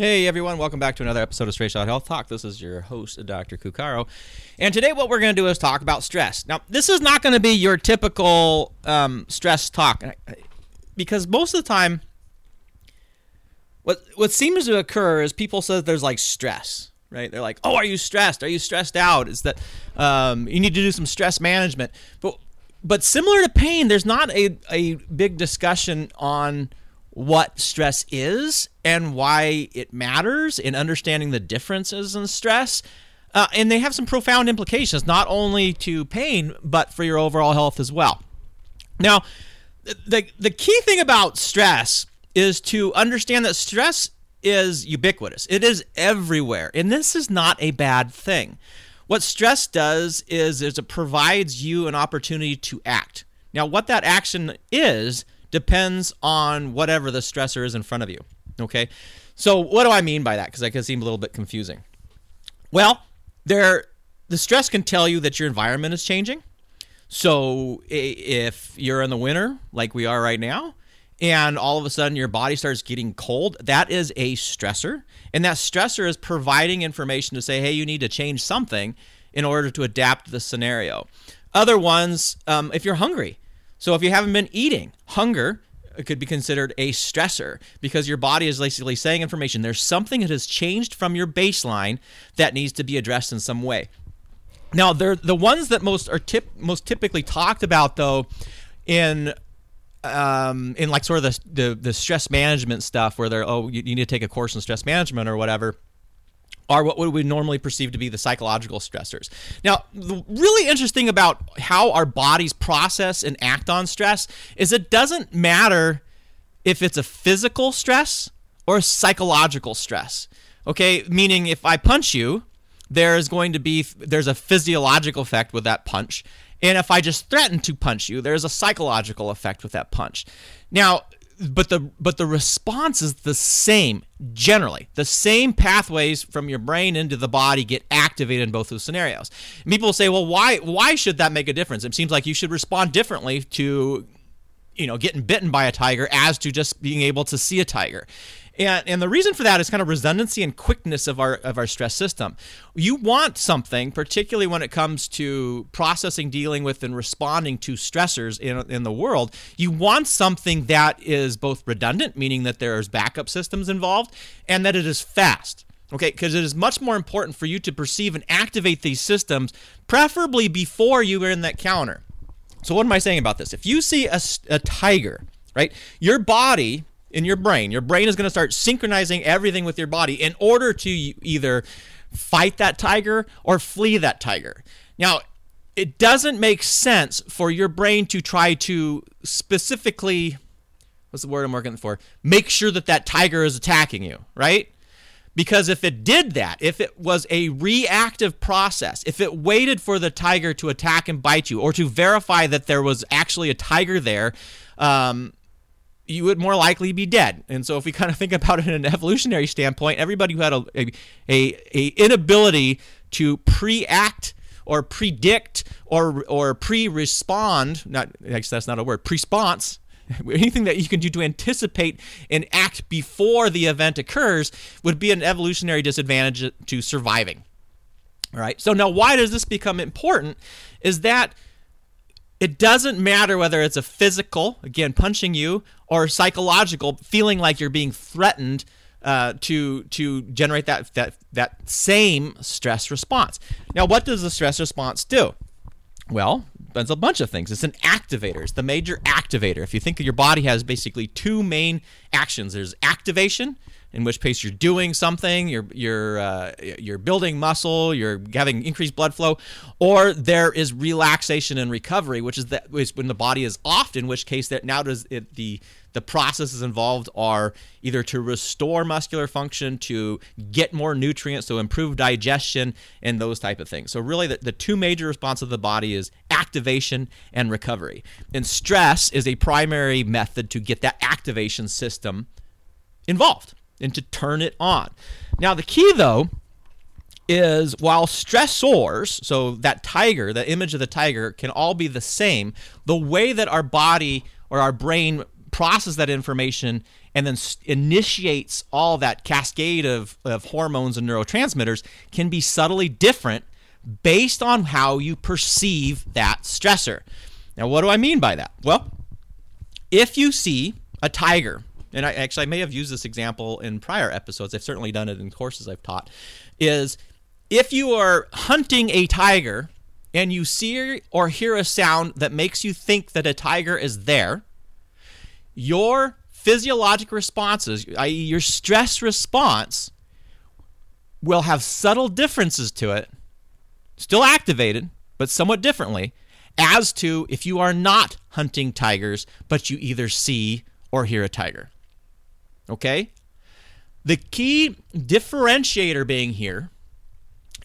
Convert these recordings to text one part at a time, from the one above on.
Hey everyone, welcome back to another episode of Straight Shot Health Talk. This is your host, Dr. Kukaro. And today, what we're going to do is talk about stress. Now, this is not going to be your typical um, stress talk because most of the time, what, what seems to occur is people say there's like stress, right? They're like, oh, are you stressed? Are you stressed out? Is that um, you need to do some stress management? But, but similar to pain, there's not a, a big discussion on what stress is and why it matters in understanding the differences in stress. Uh, and they have some profound implications, not only to pain, but for your overall health as well. Now, the, the key thing about stress is to understand that stress is ubiquitous, it is everywhere. And this is not a bad thing. What stress does is, is it provides you an opportunity to act. Now, what that action is, depends on whatever the stressor is in front of you. Okay. So what do I mean by that? Because that can seem a little bit confusing. Well, there the stress can tell you that your environment is changing. So if you're in the winter, like we are right now, and all of a sudden your body starts getting cold, that is a stressor. And that stressor is providing information to say, hey, you need to change something in order to adapt the scenario. Other ones, um, if you're hungry, so if you haven't been eating, hunger could be considered a stressor because your body is basically saying information. There's something that has changed from your baseline that needs to be addressed in some way. Now, they're the ones that most are tip, most typically talked about though in um, in like sort of the, the, the stress management stuff where they're oh you, you need to take a course in stress management or whatever are what would we normally perceive to be the psychological stressors. Now, the really interesting about how our bodies process and act on stress is it doesn't matter if it's a physical stress or a psychological stress. Okay, meaning if I punch you, there's going to be there's a physiological effect with that punch. And if I just threaten to punch you, there's a psychological effect with that punch. Now, but the but the response is the same generally. The same pathways from your brain into the body get activated in both those scenarios. And people say well why why should that make a difference? It seems like you should respond differently to you know getting bitten by a tiger as to just being able to see a tiger and, and the reason for that is kind of redundancy and quickness of our of our stress system. You want something, particularly when it comes to processing, dealing with, and responding to stressors in, in the world. You want something that is both redundant, meaning that there's backup systems involved, and that it is fast. Okay, because it is much more important for you to perceive and activate these systems, preferably before you are in that counter. So, what am I saying about this? If you see a, a tiger, right, your body in your brain. Your brain is going to start synchronizing everything with your body in order to either fight that tiger or flee that tiger. Now, it doesn't make sense for your brain to try to specifically what's the word I'm working for? Make sure that that tiger is attacking you, right? Because if it did that, if it was a reactive process, if it waited for the tiger to attack and bite you, or to verify that there was actually a tiger there, um, you would more likely be dead. And so, if we kind of think about it in an evolutionary standpoint, everybody who had a, a, a inability to pre-act or predict or or pre-respond, not that's not a word, response. Anything that you can do to anticipate and act before the event occurs would be an evolutionary disadvantage to surviving. All right. So now, why does this become important? Is that it doesn't matter whether it's a physical, again, punching you, or psychological, feeling like you're being threatened uh, to to generate that that that same stress response. Now, what does the stress response do? Well, there's a bunch of things. It's an activator. It's the major activator. If you think your body has basically two main actions, there's activation, in which case you're doing something, you're you're uh, you're building muscle, you're having increased blood flow, or there is relaxation and recovery, which is that is when the body is off. In which case that now does it the the processes involved are either to restore muscular function, to get more nutrients, so improve digestion, and those type of things. So really, the, the two major responses of the body is activation and recovery. And stress is a primary method to get that activation system involved and to turn it on. Now, the key though is while stressors, so that tiger, the image of the tiger, can all be the same, the way that our body or our brain process that information and then initiates all that cascade of, of hormones and neurotransmitters can be subtly different based on how you perceive that stressor. Now, what do I mean by that? Well, if you see a tiger, and I actually I may have used this example in prior episodes, I've certainly done it in courses I've taught, is if you are hunting a tiger and you see or hear a sound that makes you think that a tiger is there, your physiologic responses, i.e., your stress response, will have subtle differences to it, still activated, but somewhat differently, as to if you are not hunting tigers, but you either see or hear a tiger. Okay? The key differentiator being here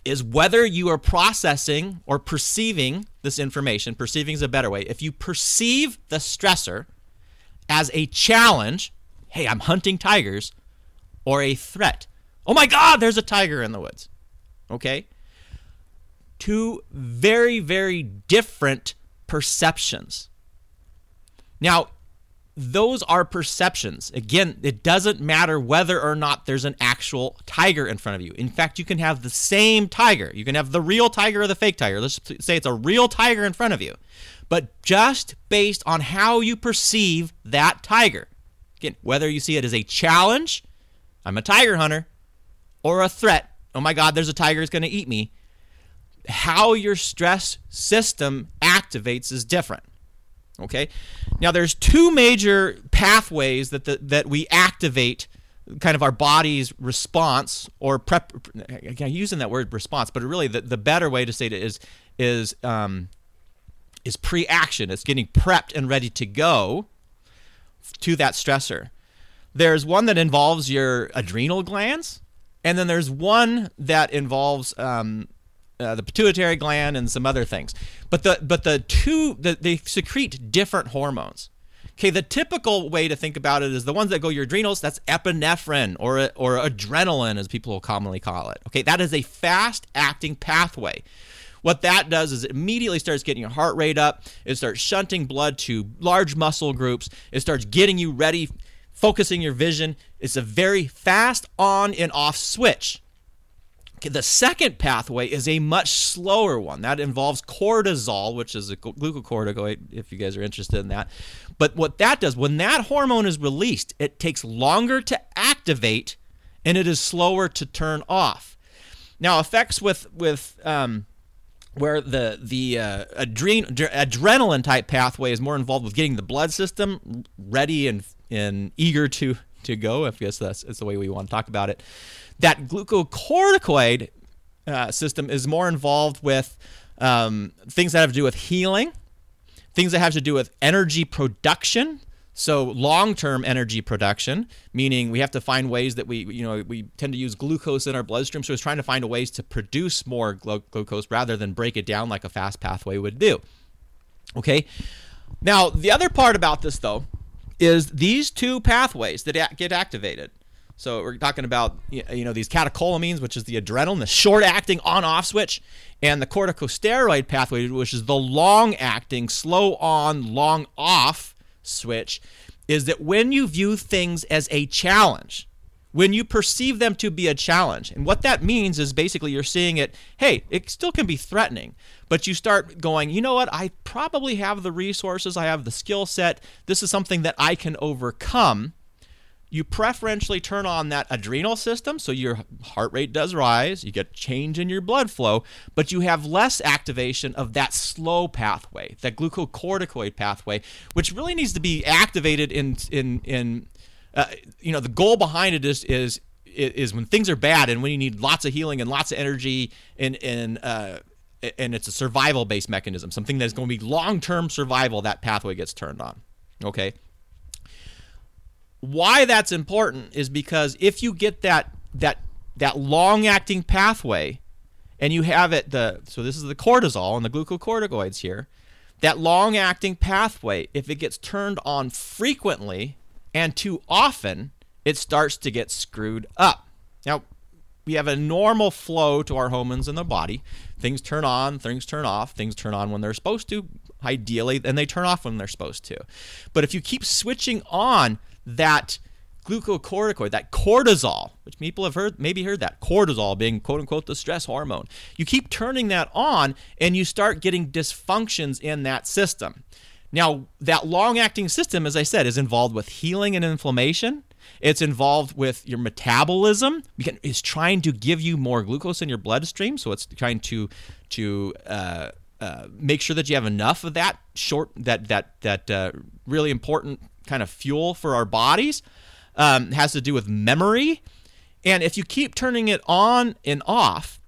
is whether you are processing or perceiving this information. Perceiving is a better way. If you perceive the stressor as a challenge, hey, I'm hunting tigers, or a threat. Oh my God, there's a tiger in the woods. Okay? Two very, very different perceptions. Now, those are perceptions. Again, it doesn't matter whether or not there's an actual tiger in front of you. In fact, you can have the same tiger. You can have the real tiger or the fake tiger. Let's say it's a real tiger in front of you. But just based on how you perceive that tiger. Again, whether you see it as a challenge, I'm a tiger hunter, or a threat, oh my God, there's a tiger that's going to eat me. How your stress system activates is different. Okay. Now there's two major pathways that the, that we activate kind of our body's response or prep again using that word response but really the, the better way to say it is is um, is pre-action. It's getting prepped and ready to go to that stressor. There's one that involves your adrenal glands and then there's one that involves um, uh, the pituitary gland and some other things. But the but the two the, they secrete different hormones. Okay, the typical way to think about it is the ones that go your adrenals. That's epinephrine or or adrenaline, as people will commonly call it. Okay, that is a fast acting pathway. What that does is it immediately starts getting your heart rate up. It starts shunting blood to large muscle groups. It starts getting you ready, focusing your vision. It's a very fast on and off switch. The second pathway is a much slower one. That involves cortisol, which is a glucocorticoid, if you guys are interested in that. But what that does, when that hormone is released, it takes longer to activate and it is slower to turn off. Now, effects with, with, um, where the the uh, adren- adrenaline type pathway is more involved with getting the blood system ready and and eager to to go. If guess that's, that's the way we want to talk about it that glucocorticoid uh, system is more involved with um, things that have to do with healing, things that have to do with energy production. So long-term energy production, meaning we have to find ways that we, you know, we tend to use glucose in our bloodstream. So it's trying to find ways to produce more glu- glucose rather than break it down like a fast pathway would do. Okay. Now the other part about this though is these two pathways that get activated so we're talking about uh, you know these catecholamines, which is the adrenaline, the short-acting on-off switch, and the corticosteroid pathway, which is the long-acting, slow-on, long-off switch. Is that when you view things as a challenge, when you perceive them to be a challenge, and what that means is basically you're seeing it. Hey, it still can be threatening, but you start going. You know what? I probably have the resources. I have the skill set. This is something that I can overcome you preferentially turn on that adrenal system so your heart rate does rise, you get change in your blood flow, but you have less activation of that slow pathway, that glucocorticoid pathway, which really needs to be activated in in in uh, you know the goal behind it is is is when things are bad and when you need lots of healing and lots of energy and and uh, and it's a survival based mechanism, something that's going to be long term survival. That pathway gets turned on. Okay, why that's important is because if you get that that that long acting pathway and you have it the so this is the cortisol and the glucocorticoids here that long acting pathway if it gets turned on frequently and too often it starts to get screwed up. Now we have a normal flow to our hormones in the body. Things turn on things turn off. Things turn on when they're supposed to ideally and they turn off when they're supposed to. But if you keep switching on that glucocorticoid, that cortisol, which people have heard, maybe heard that cortisol being quote unquote the stress hormone. You keep turning that on and you start getting dysfunctions in that system. Now, that long acting system, as I said, is involved with healing and inflammation. It's involved with your metabolism. It's trying to give you more glucose in your bloodstream. So it's trying to to uh, uh, make sure that you have enough of that short that that that uh, really important kind of fuel for our bodies. Um, has to do with memory, and if you keep turning it on and off,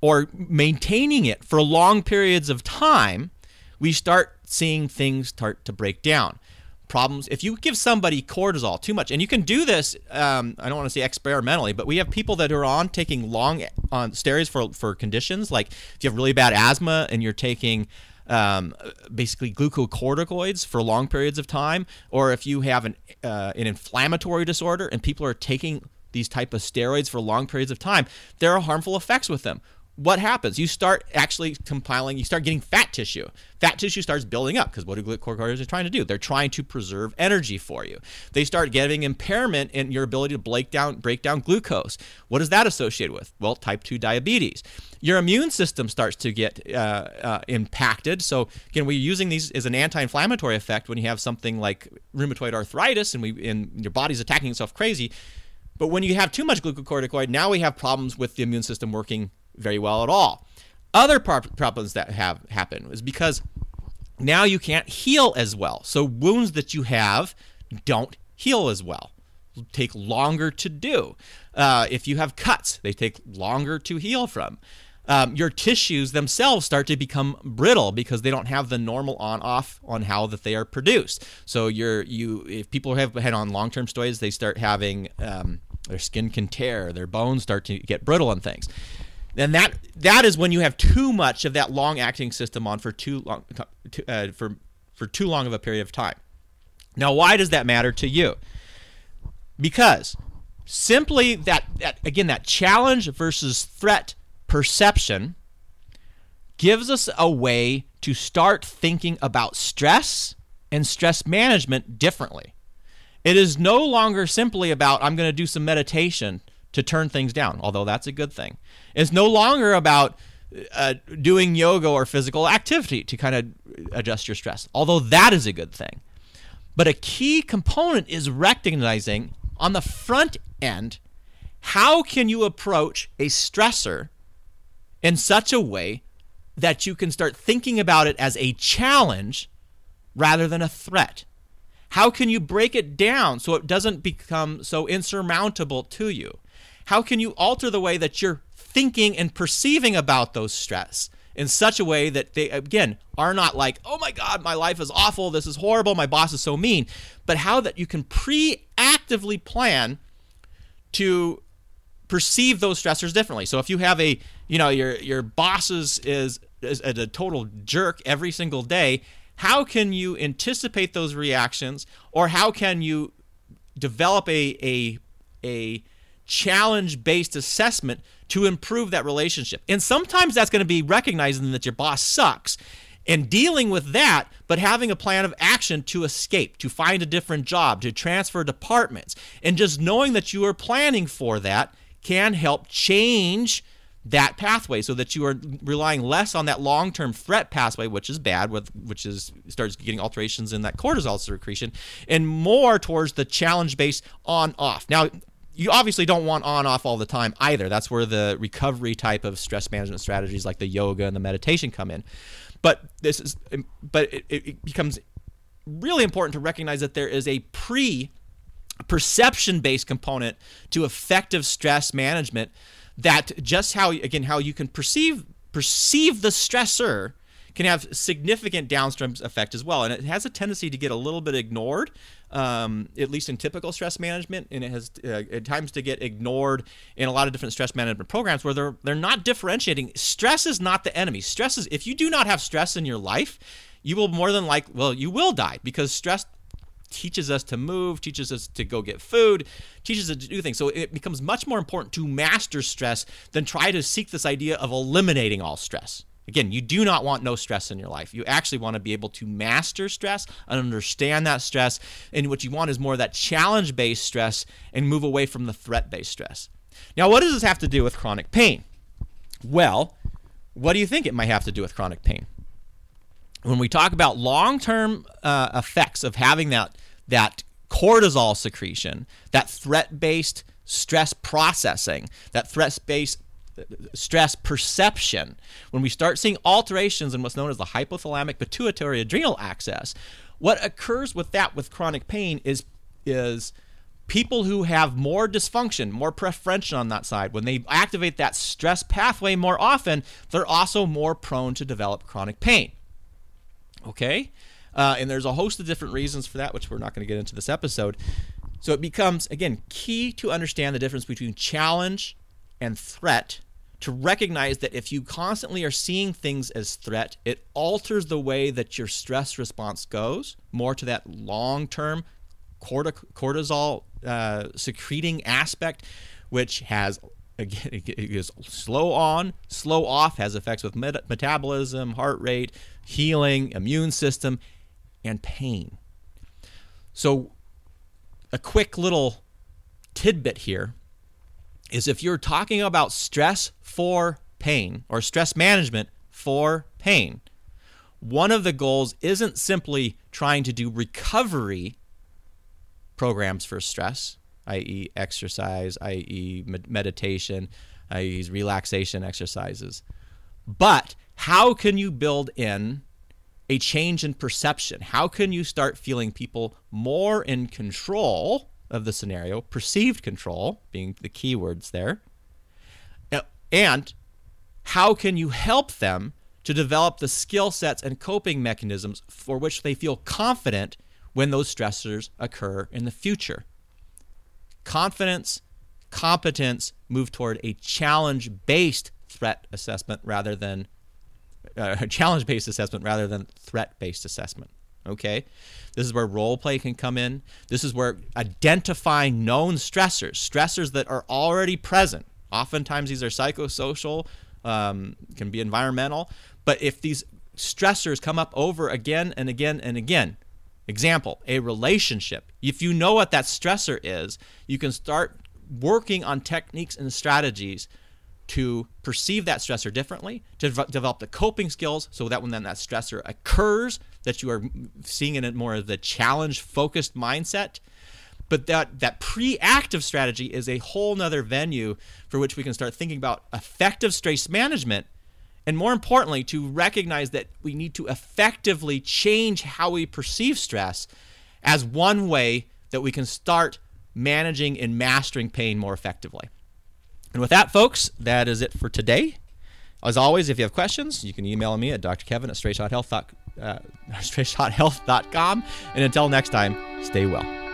or maintaining it for long periods of time, we start seeing things start to break down. Problems. If you give somebody cortisol too much, and you can do this, um, I don't want to say experimentally, but we have people that are on taking long on steroids for for conditions like if you have really bad asthma and you're taking um, basically glucocorticoids for long periods of time, or if you have an uh, an inflammatory disorder and people are taking these type of steroids for long periods of time, there are harmful effects with them what happens? You start actually compiling, you start getting fat tissue. Fat tissue starts building up because what do glucocorticoids are trying to do? They're trying to preserve energy for you. They start getting impairment in your ability to break down, break down glucose. What is that associated with? Well, type 2 diabetes. Your immune system starts to get uh, uh, impacted. So, again, we're using these as an anti inflammatory effect when you have something like rheumatoid arthritis and, we, and your body's attacking itself crazy. But when you have too much glucocorticoid, now we have problems with the immune system working very well at all. Other problems that have happened is because now you can't heal as well. So wounds that you have don't heal as well. Take longer to do. Uh, if you have cuts, they take longer to heal from. Um, your tissues themselves start to become brittle because they don't have the normal on off on how that they are produced. So you're you if people have had on long term steroids, they start having um, their skin can tear, their bones start to get brittle and things then that that is when you have too much of that long acting system on for too long uh, for for too long of a period of time. Now, why does that matter to you? Because simply that, that again that challenge versus threat perception gives us a way to start thinking about stress and stress management differently. It is no longer simply about I'm going to do some meditation to turn things down, although that's a good thing. It's no longer about uh, doing yoga or physical activity to kind of adjust your stress, although that is a good thing. But a key component is recognizing on the front end how can you approach a stressor in such a way that you can start thinking about it as a challenge rather than a threat? How can you break it down so it doesn't become so insurmountable to you? How can you alter the way that you're thinking and perceiving about those stress in such a way that they, again, are not like, oh my God, my life is awful, this is horrible, my boss is so mean, but how that you can pre-actively plan to perceive those stressors differently. So if you have a, you know, your your boss is, is, is a total jerk every single day, how can you anticipate those reactions? Or how can you develop a a a challenge based assessment to improve that relationship. And sometimes that's going to be recognizing that your boss sucks and dealing with that, but having a plan of action to escape, to find a different job, to transfer departments. And just knowing that you are planning for that can help change that pathway so that you are relying less on that long-term threat pathway which is bad with which is starts getting alterations in that cortisol secretion and more towards the challenge based on off now you obviously don't want on off all the time either. That's where the recovery type of stress management strategies like the yoga and the meditation come in. But this is um, but it, it becomes really important to recognize that there is a pre perception based component to effective stress management that just how again how you can perceive perceive the stressor can have significant downstream effect as well and it has a tendency to get a little bit ignored um, at least in typical stress management, and it has uh, at times to get ignored in a lot of different stress management programs where they're they're not differentiating. Stress is not the enemy. Stress is if you do not have stress in your life, you will more than like well you will die because stress teaches us to move, teaches us to go get food, teaches us to do things. So it becomes much more important to master stress than try to seek this idea of eliminating all stress. Again, you do not want no stress in your life. You actually want to be able to master stress and understand that stress. And what you want is more of that challenge based stress and move away from the threat based stress. Now, what does this have to do with chronic pain? Well, what do you think it might have to do with chronic pain? When we talk about long term uh, effects of having that, that cortisol secretion, that threat based stress processing, that threat based stress perception, when we start seeing alterations in what's known as the hypothalamic pituitary adrenal axis, what occurs with that with chronic pain is is people who have more dysfunction, more preferential on that side, when they activate that stress pathway more often, they're also more prone to develop chronic pain. Okay? Uh, and there's a host of different reasons for that, which we're not going to get into this episode. So it becomes, again, key to understand the difference between challenge and threat to recognize that if you constantly are seeing things as threat, it alters the way that your stress response goes more to that long term cortisol uh, secreting aspect, which has again it is slow on, slow off, has effects with met- metabolism, heart rate, healing, immune system, and pain. So, a quick little tidbit here is if you're talking about stress for pain or stress management for pain, one of the goals isn't simply trying to do recovery programs for stress, i.e., exercise, i.e., meditation, i.e., relaxation exercises. But how can you build in a change in perception? How can you start feeling people more in control of the scenario, perceived control being the key words there? And how can you help them to develop the skill sets and coping mechanisms for which they feel confident when those stressors occur in the future. Confidence, competence move toward a challenge based threat assessment rather than uh, a challenge based assessment rather than threat based assessment. Okay? This is where role play can come in. This is where identifying known stressors, stressors that are already present. Oftentimes, these are psychosocial, um, can be environmental. But if these stressors come up over again and again and again, Example, a relationship. If you know what that stressor is, you can start working on techniques and strategies to perceive that stressor differently, to develop the coping skills so that when then that stressor occurs, that you are seeing in it more of the challenge focused mindset. But that, that pre-active strategy is a whole nother venue for which we can start thinking about effective stress management and more importantly, to recognize that we need to effectively change how we perceive stress as one way that we can start managing and mastering pain more effectively. And with that, folks, that is it for today. As always, if you have questions, you can email me at drkevin at straightshothealth.com. Uh. And until next time, stay well.